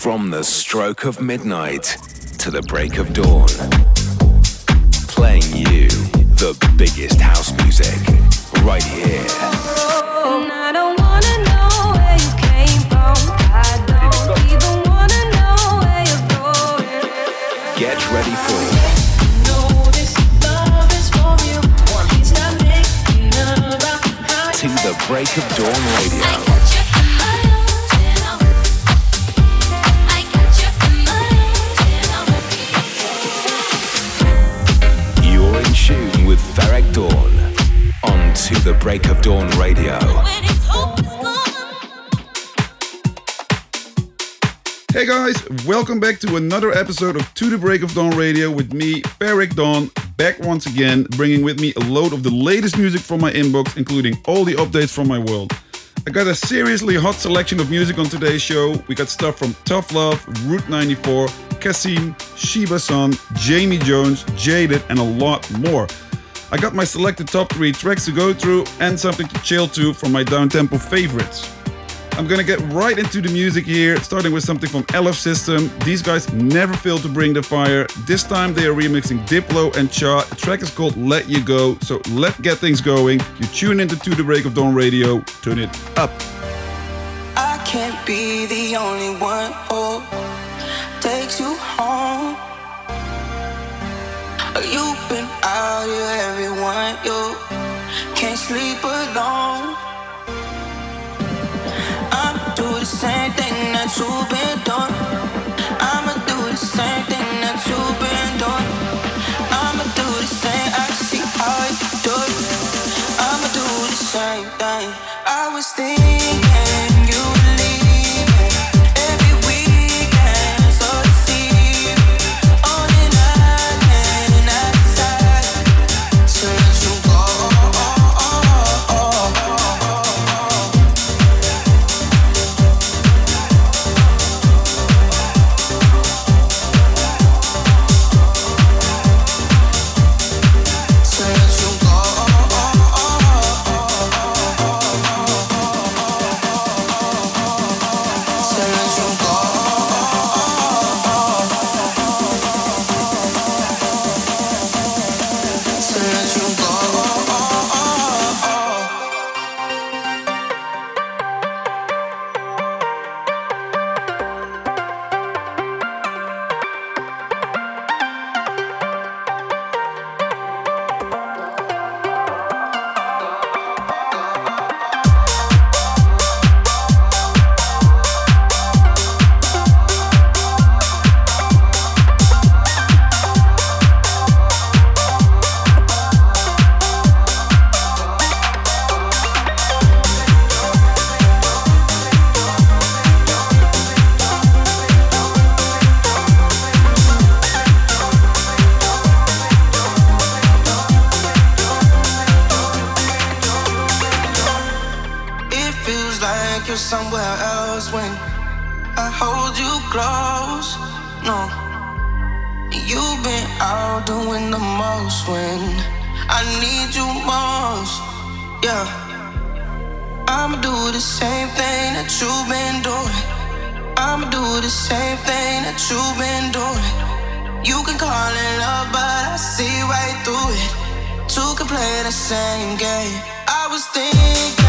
From the stroke of midnight to the break of dawn. Playing you the biggest house music right here. Get ready for it. To the break of dawn radio. Dawn on To the Break of Dawn Radio. Hey guys, welcome back to another episode of To the Break of Dawn Radio with me, Ferreck Dawn, back once again, bringing with me a load of the latest music from my inbox, including all the updates from my world. I got a seriously hot selection of music on today's show. We got stuff from Tough Love, Route 94, CASSIMM, Shiba San, Jamie Jones, Jaded, and a lot more. I got my selected top three tracks to go through and something to chill to from my downtempo favorites. I'm gonna get right into the music here, starting with something from LF System. These guys never fail to bring the fire. This time they are remixing Diplo and TSHA. The track is called Let You Go, so let's get things going. You tune into To the Break of Dawn Radio, turn it up. I can't be the only one oh, who takes you home. You've been out here, everyone. You can't sleep alone. I'ma do the same thing that you've been doing. been doing. I'ma do the same thing that you've been doing. You can call it love, but I see right through it. Two can play the same game. I was thinking.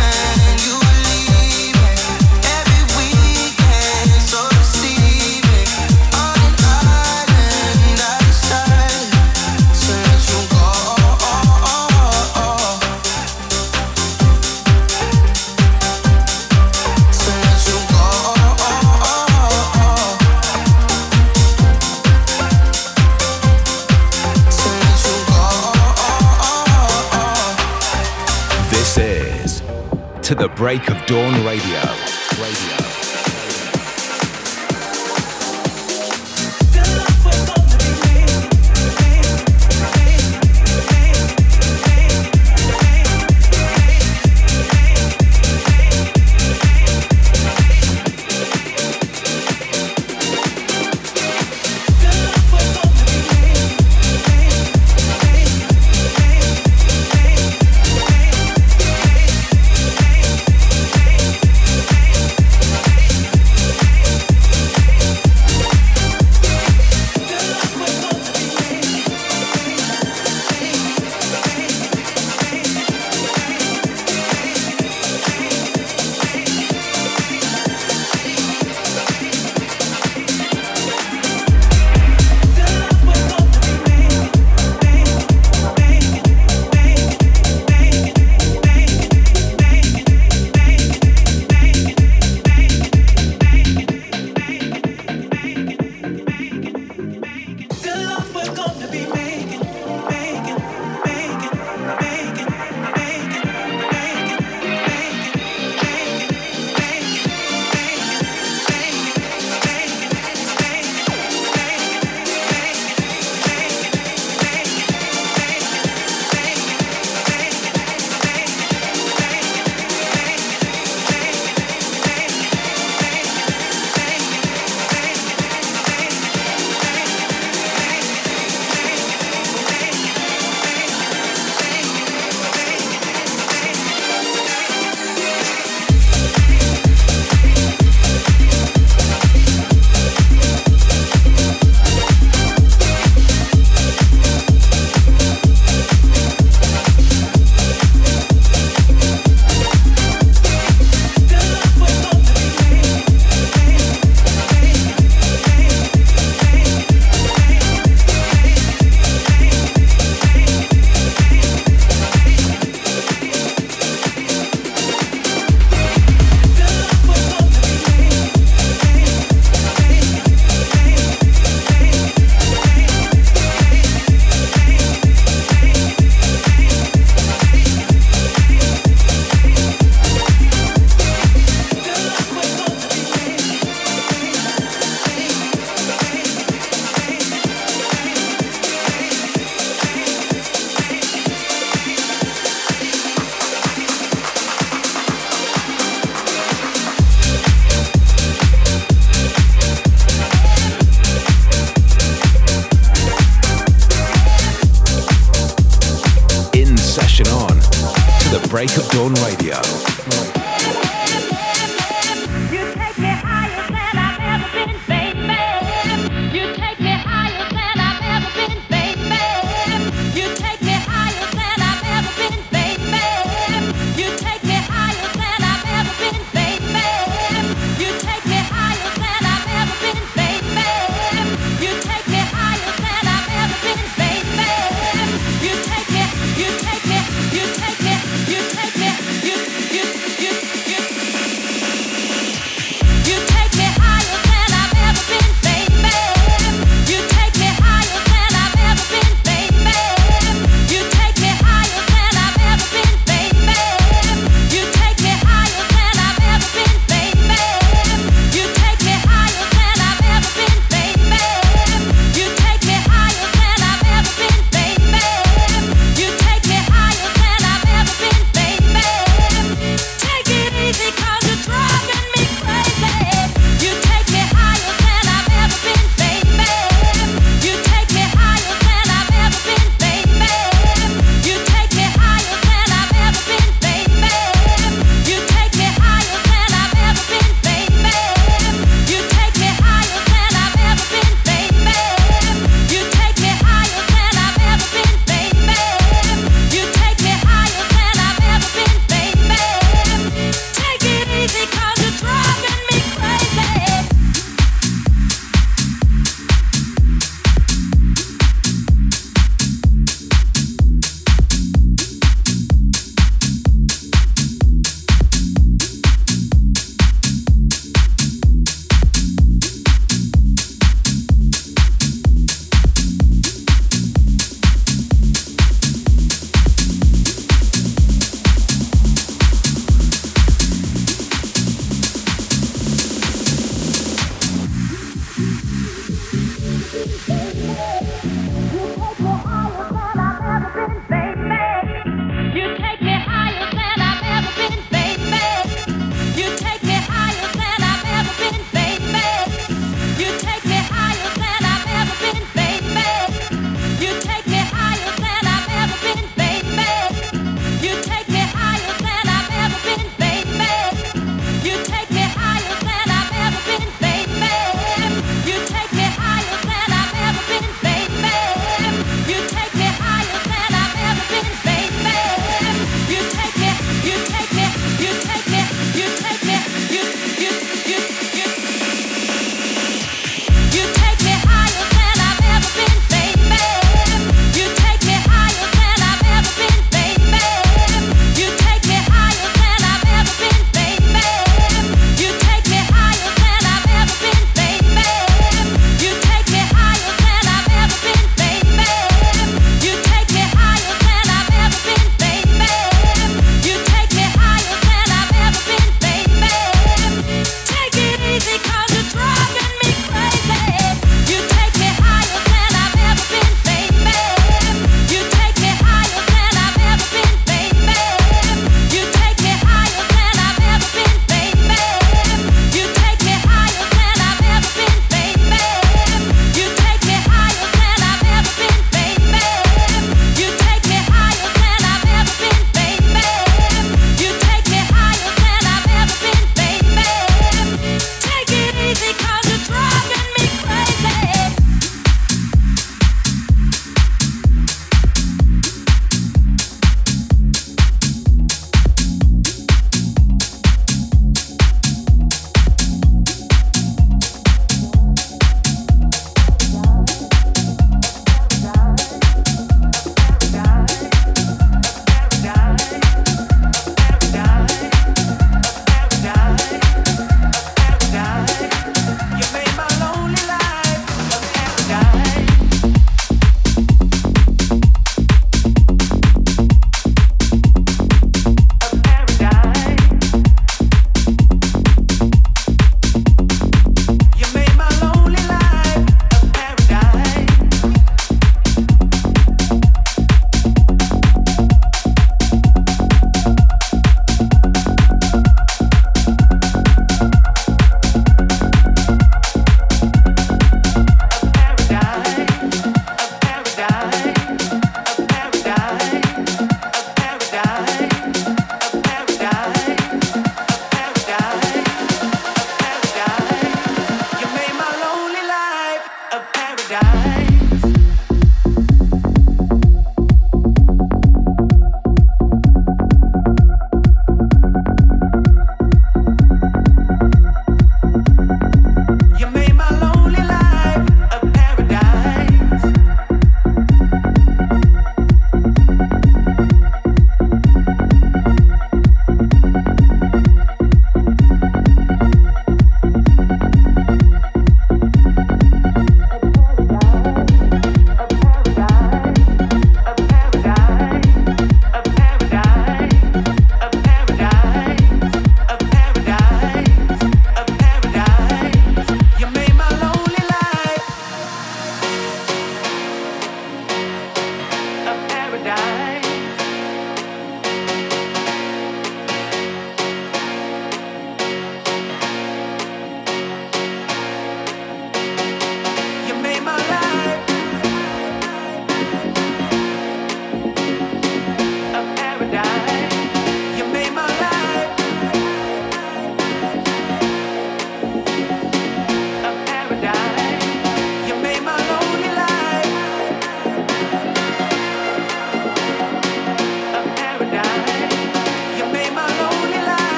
Break of dawn radio.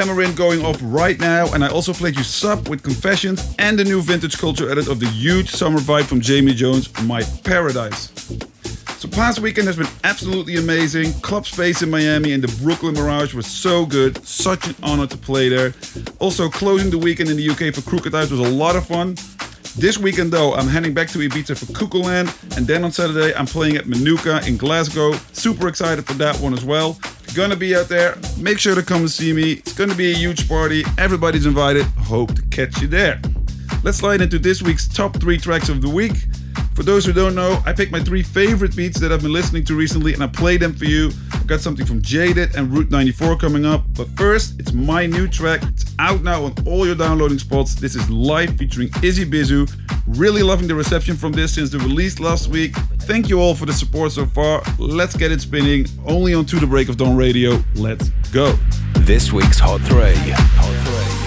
Tamarind going off right now, and I also played you Sabb with Confessions and the new Vintage Culture edit of the huge summer vibe from Jamie Jones, My Paradise. So past weekend has been absolutely amazing. Club space in Miami and the Brooklyn Mirage was so good. Such an honor to play there. Also closing the weekend in the UK for Crooked Eyes was a lot of fun. This weekend though, I'm heading back to Ibiza for Cuckooland, and then on Saturday I'm playing at Manuka in Glasgow. Super excited for that one as well. Gonna be out there. Make sure to come and see me. It's gonna be a huge party. Everybody's invited. Hope to catch you there. Let's slide into this week's top three tracks of the week. For those who don't know, I picked my three favorite beats that I've been listening to recently and I play them for you. I've got something from Jaded and Route 94 coming up. But first, it's my new track. It's out now on all your downloading spots. This is Life featuring Izzy Bizu. Really loving the reception from this since the release last week. Thank you all for the support so far. Let's get it spinning. Only on To the Break of Dawn Radio. Let's go. This week's Hot 3. Hot 3.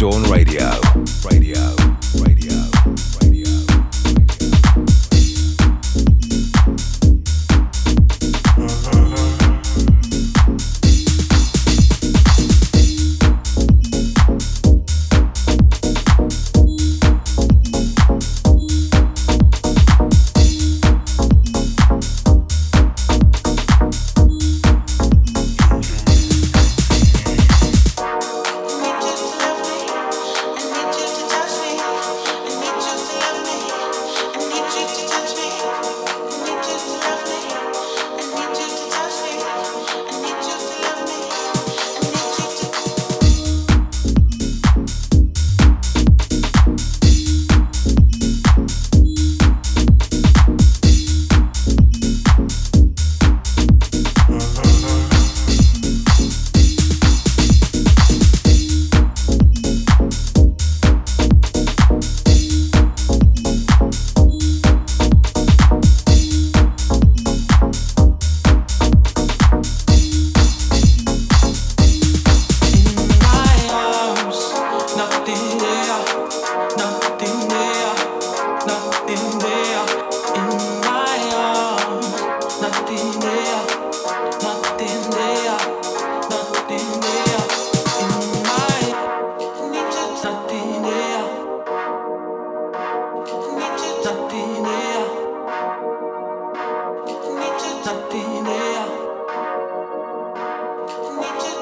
Need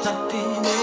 Nothing.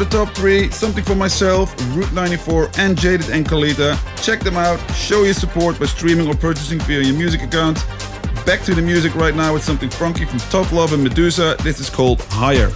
The top three. Something for myself, Route 94, and Jaded and Carlita. Check them out. Show your support by streaming or purchasing via your music account. Back to the music right now with something funky from Tough Love and Medusa. This is called Higher.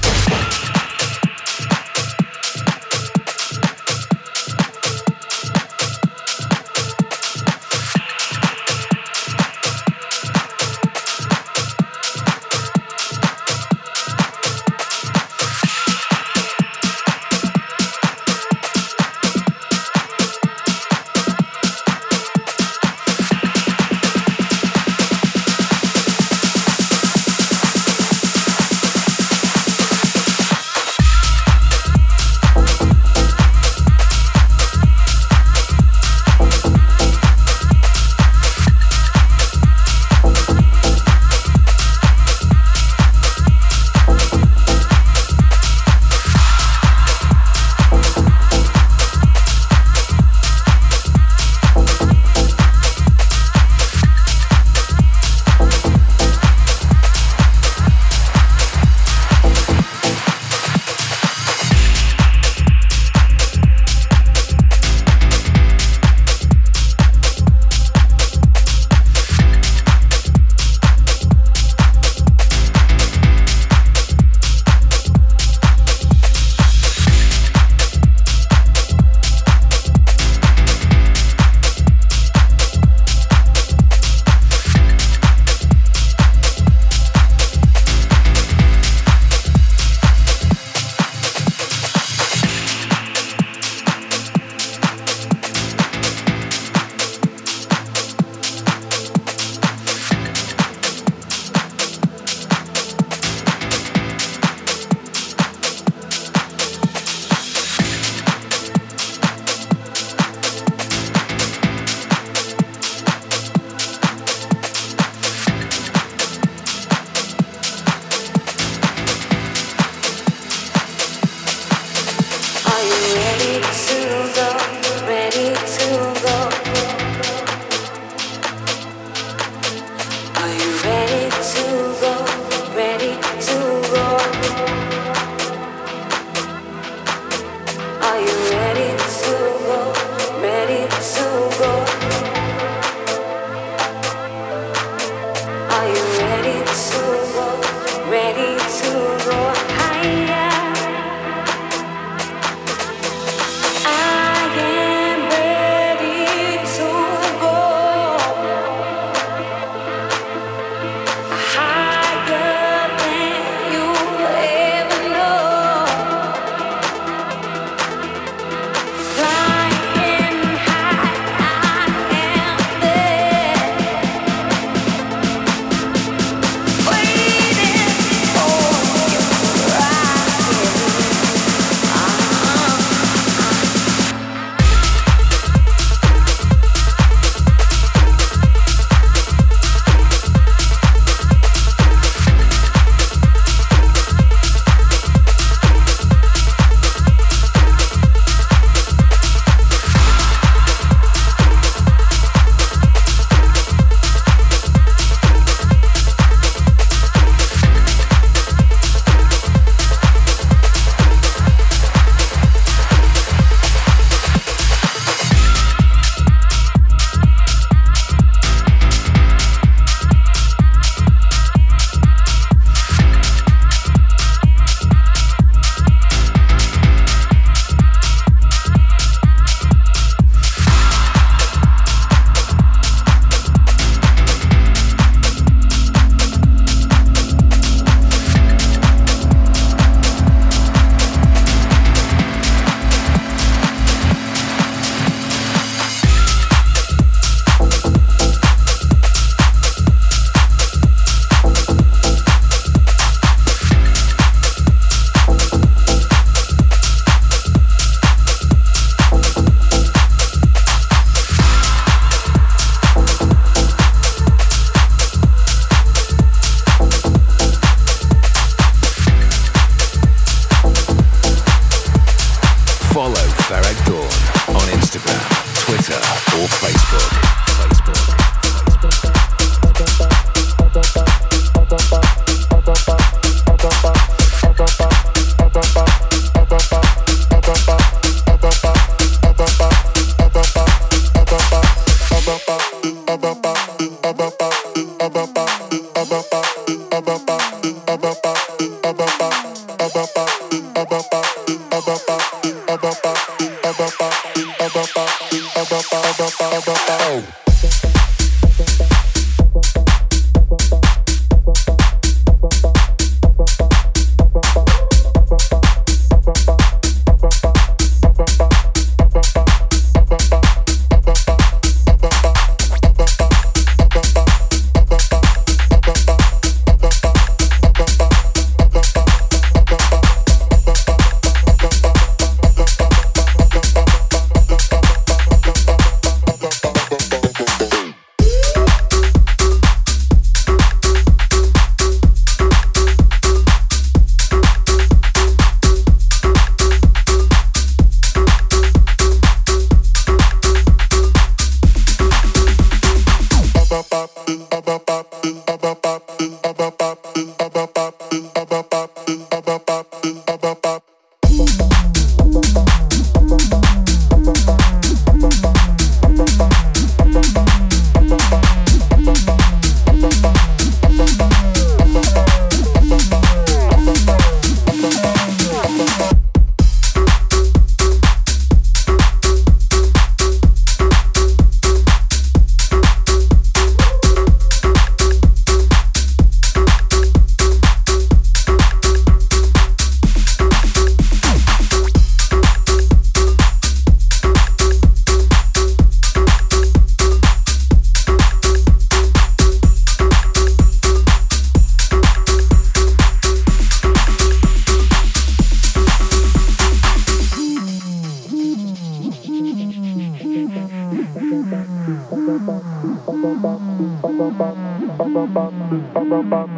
ba ba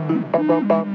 Women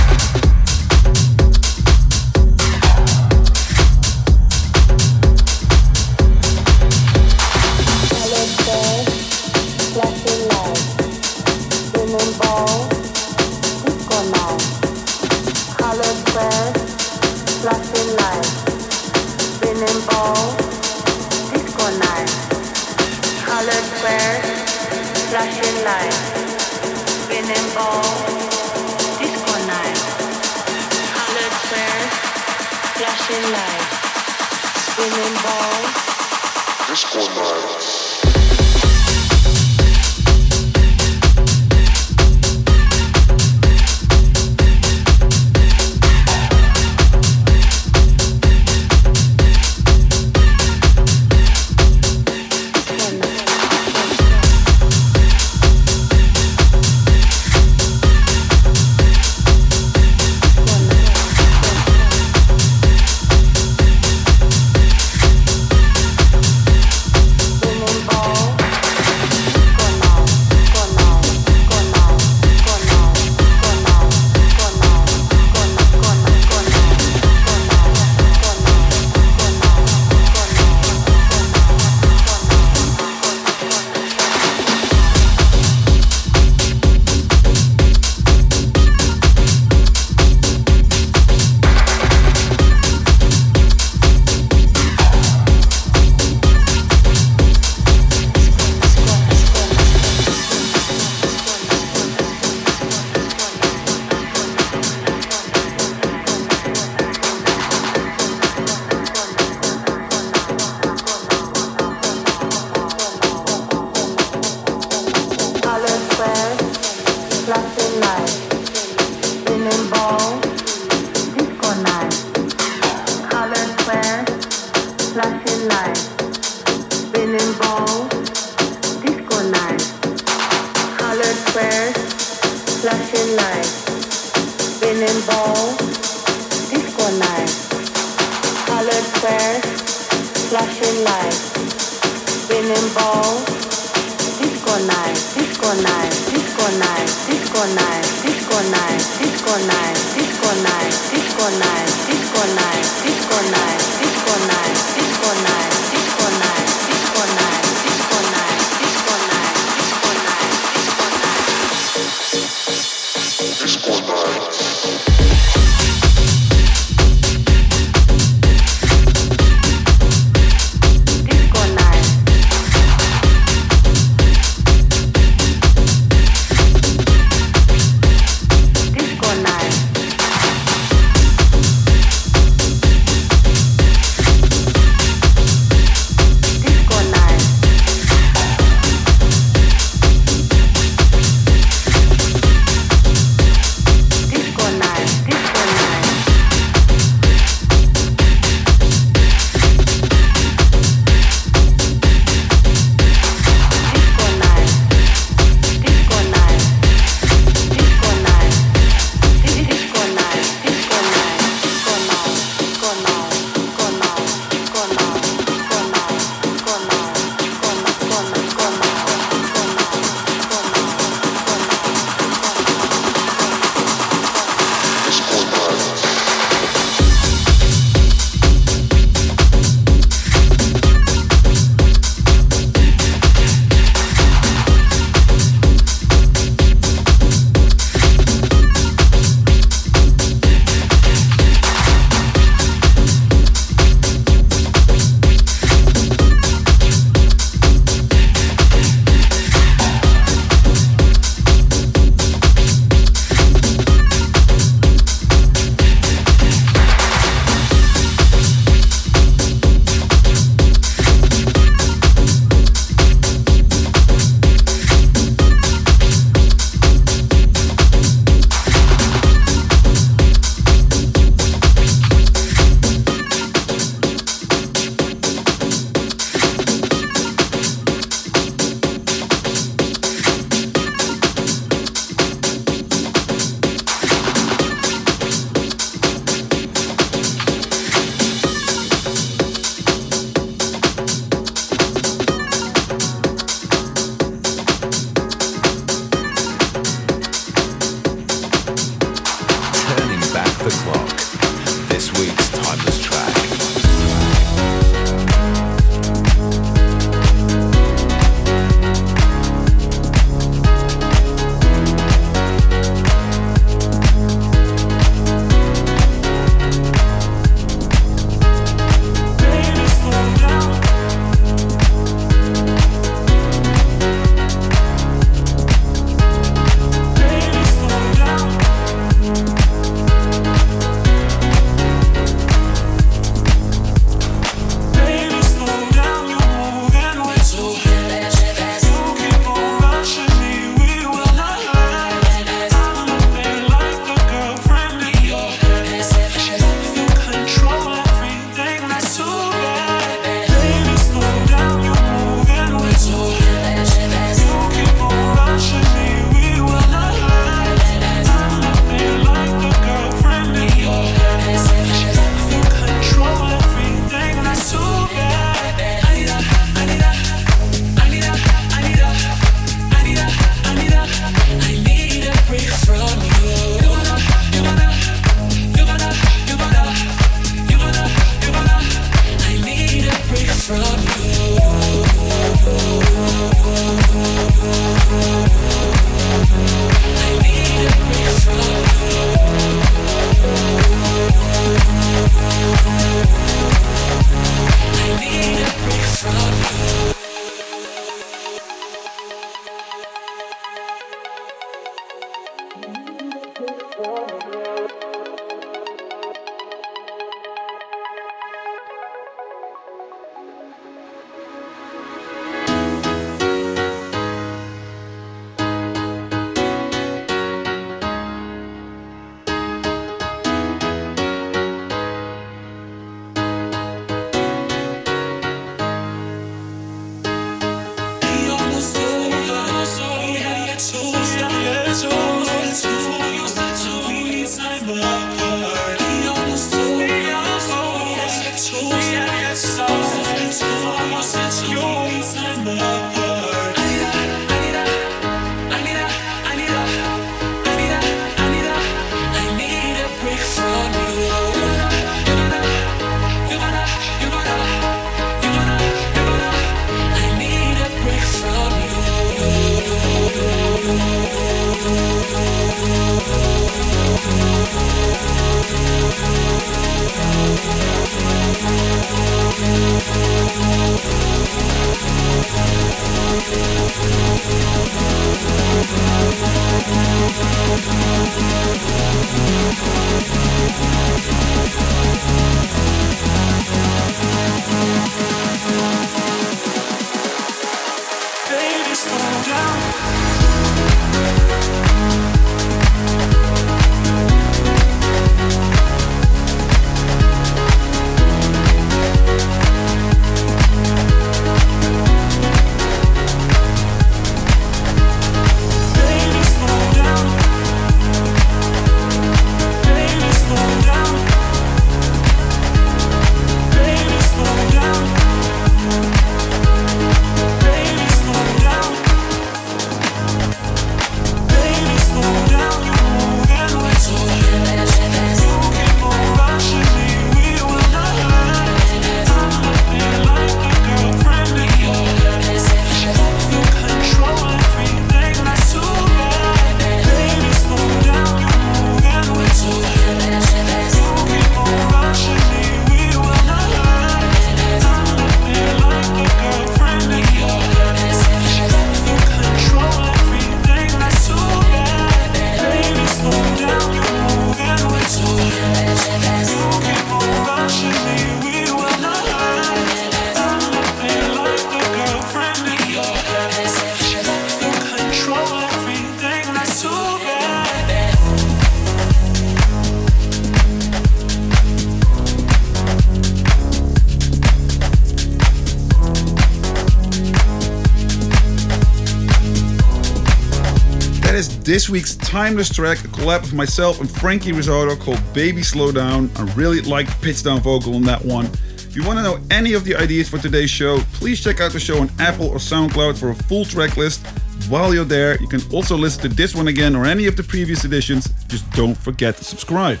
this week's timeless track, a collab of myself and Franky Rizardo called Baby Slow Down. I really like the pitch down vocal on that one. If you want to know any of the ideas for today's show, please check out the show on Apple or SoundCloud for a full track list. While you're there, you can also listen to this one again or any of the previous editions. Just don't forget to subscribe.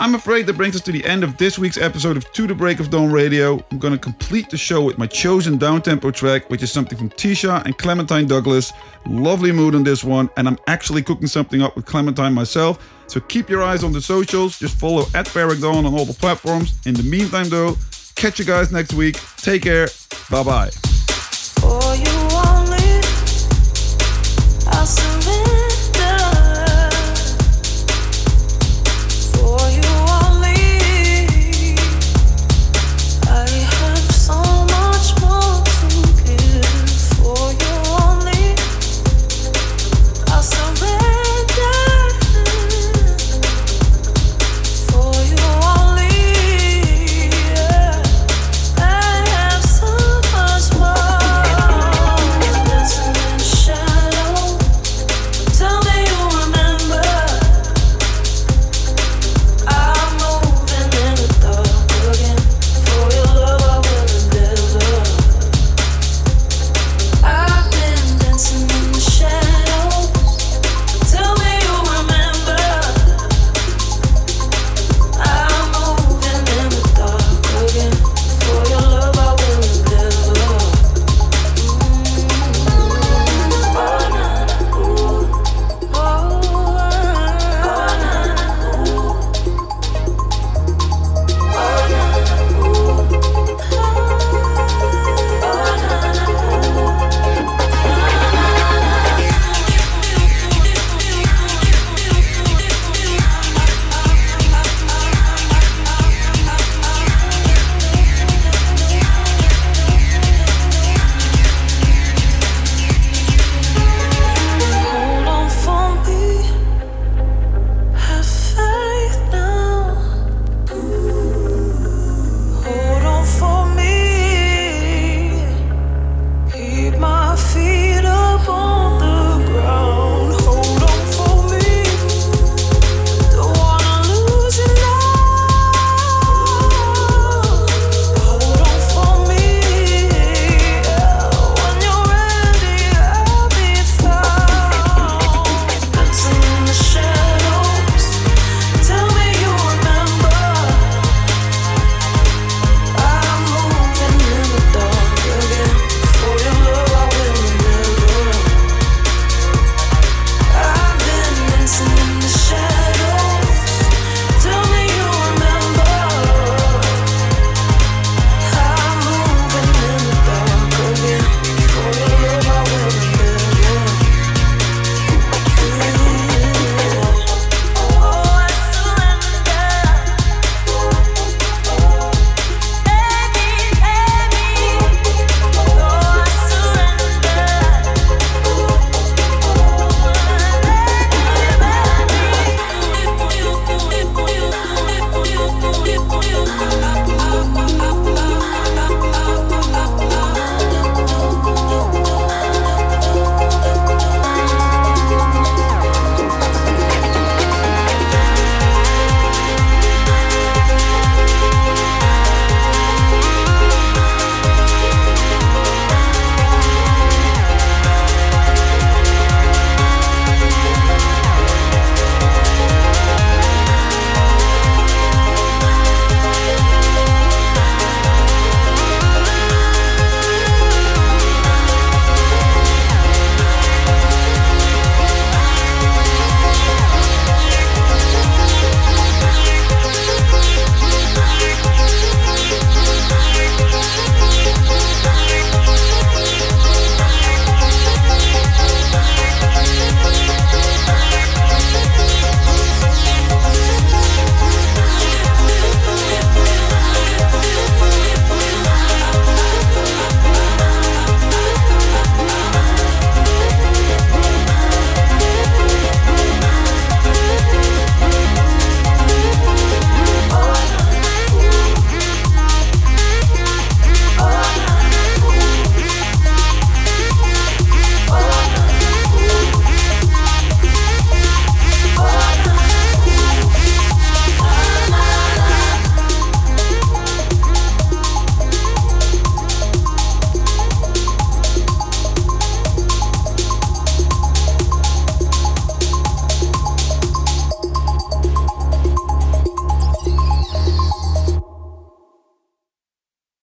I'm afraid that brings us to the end of this week's episode of To the Break of Dawn Radio. I'm going to complete the show with my chosen downtempo track, which is something from TSHA and Clementine Douglas. Lovely mood on this one, and I'm actually cooking something up with Clementine myself. So keep your eyes on the socials. Just follow at Dawn on all the platforms. In the meantime, though, catch you guys next week. Take care. Bye bye.